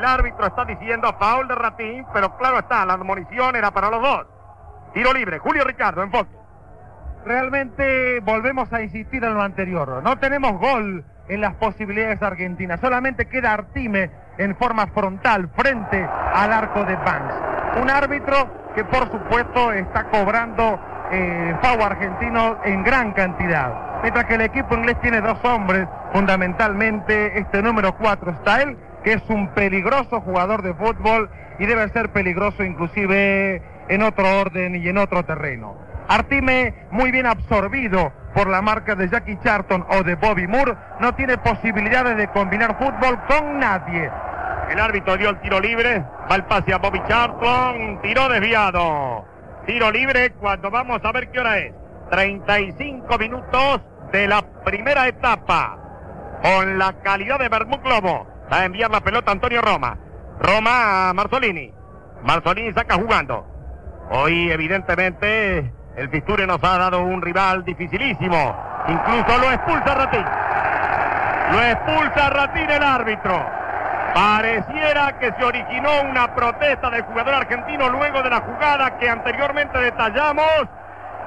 El árbitro está diciendo foul de Ratín, pero claro está, la admonición era para los dos. Tiro libre, Julio Ricardo, enfoque. Realmente volvemos a insistir en lo anterior. No tenemos gol en las posibilidades argentinas. Solamente queda Artime en forma frontal frente al arco de Banks. Un árbitro que por supuesto está cobrando eh, FAO argentino en gran cantidad. Mientras que el equipo inglés tiene dos hombres, fundamentalmente este número 4 está él, que es un peligroso jugador de fútbol y debe ser peligroso inclusive en otro orden y en otro terreno. Artime, muy bien absorbido por la marca de Jackie Charlton o de Bobby Moore, no tiene posibilidades de combinar fútbol con nadie. El árbitro dio el tiro libre, va el pase a Bobby Charlton, tiro desviado. Tiro libre cuando vamos a ver qué hora es. 35 minutos de la primera etapa. Con la calidad de Bermud Globo. Va a enviar la pelota Antonio Roma. Roma a Marzolini. Marzolini saca jugando. Hoy evidentemente el Fisture nos ha dado un rival dificilísimo. Incluso lo expulsa Ratín. Lo expulsa Ratín el árbitro. Pareciera que se originó una protesta del jugador argentino luego de la jugada que anteriormente detallamos.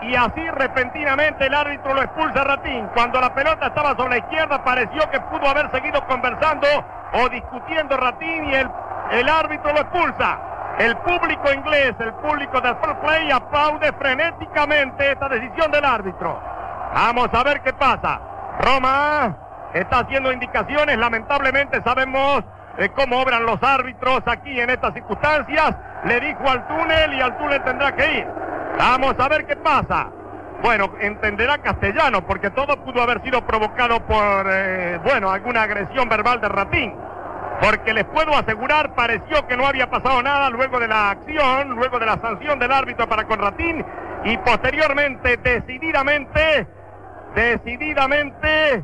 Y así repentinamente el árbitro lo expulsa a Ratín. Cuando la pelota estaba sobre la izquierda pareció que pudo haber seguido conversando o discutiendo Ratín y el, el árbitro lo expulsa. El público inglés, el público de Fair Play aplaude frenéticamente esta decisión del árbitro. Vamos a ver qué pasa. Roma está haciendo indicaciones, lamentablemente sabemos de cómo obran los árbitros aquí en estas circunstancias. Le dijo al túnel y al túnel tendrá que ir. Vamos a ver qué pasa. Bueno, entenderá castellano porque todo pudo haber sido provocado por, eh, bueno, alguna agresión verbal de Ratín. Porque les puedo asegurar, pareció que no había pasado nada luego de la acción, luego de la sanción del árbitro para con Ratín y posteriormente, decididamente, decididamente,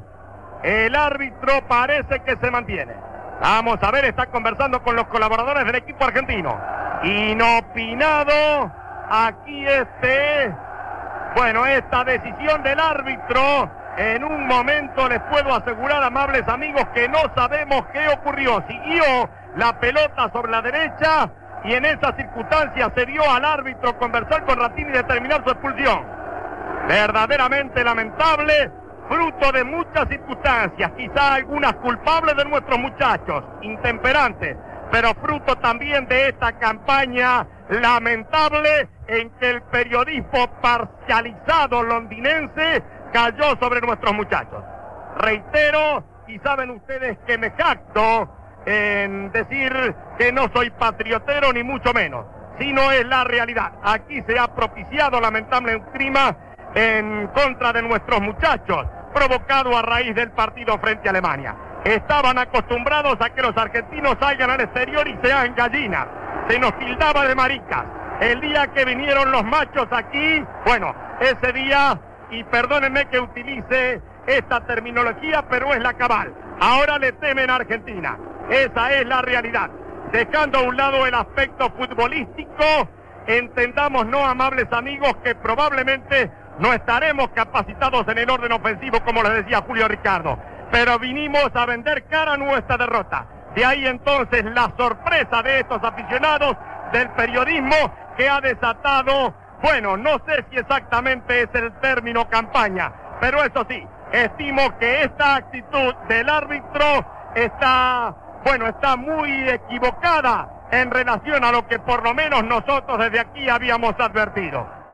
el árbitro parece que se mantiene. Vamos a ver, está conversando con los colaboradores del equipo argentino. Inopinado, aquí este, bueno, esta decisión del árbitro. En un momento les puedo asegurar, amables amigos, que no sabemos qué ocurrió. Siguió la pelota sobre la derecha y en esa circunstancia se dio al árbitro conversar con Ratini y determinar su expulsión. Verdaderamente lamentable fruto de muchas circunstancias, quizá algunas culpables de nuestros muchachos, intemperantes, pero fruto también de esta campaña lamentable en que el periodismo parcializado londinense cayó sobre nuestros muchachos. Reitero, y saben ustedes que me jacto en decir que no soy patriotero ni mucho menos, sino es la realidad. Aquí se ha propiciado lamentable un clima en contra de nuestros muchachos provocado a raíz del partido frente a Alemania. Estaban acostumbrados a que los argentinos salgan al exterior y sean gallinas. Se nos tildaba de maricas. El día que vinieron los machos aquí, bueno, ese día, y perdónenme que utilice esta terminología, pero es la cabal. Ahora le temen a Argentina. Esa es la realidad. Dejando a un lado el aspecto futbolístico, entendamos, no amables amigos, que probablemente no estaremos capacitados en el orden ofensivo, como les decía Julio Ricardo. Pero vinimos a vender cara a nuestra derrota. De ahí entonces la sorpresa de estos aficionados del periodismo que ha desatado, bueno, no sé si exactamente es el término campaña, pero eso sí, estimo que esta actitud del árbitro está, bueno, está muy equivocada en relación a lo que por lo menos nosotros desde aquí habíamos advertido.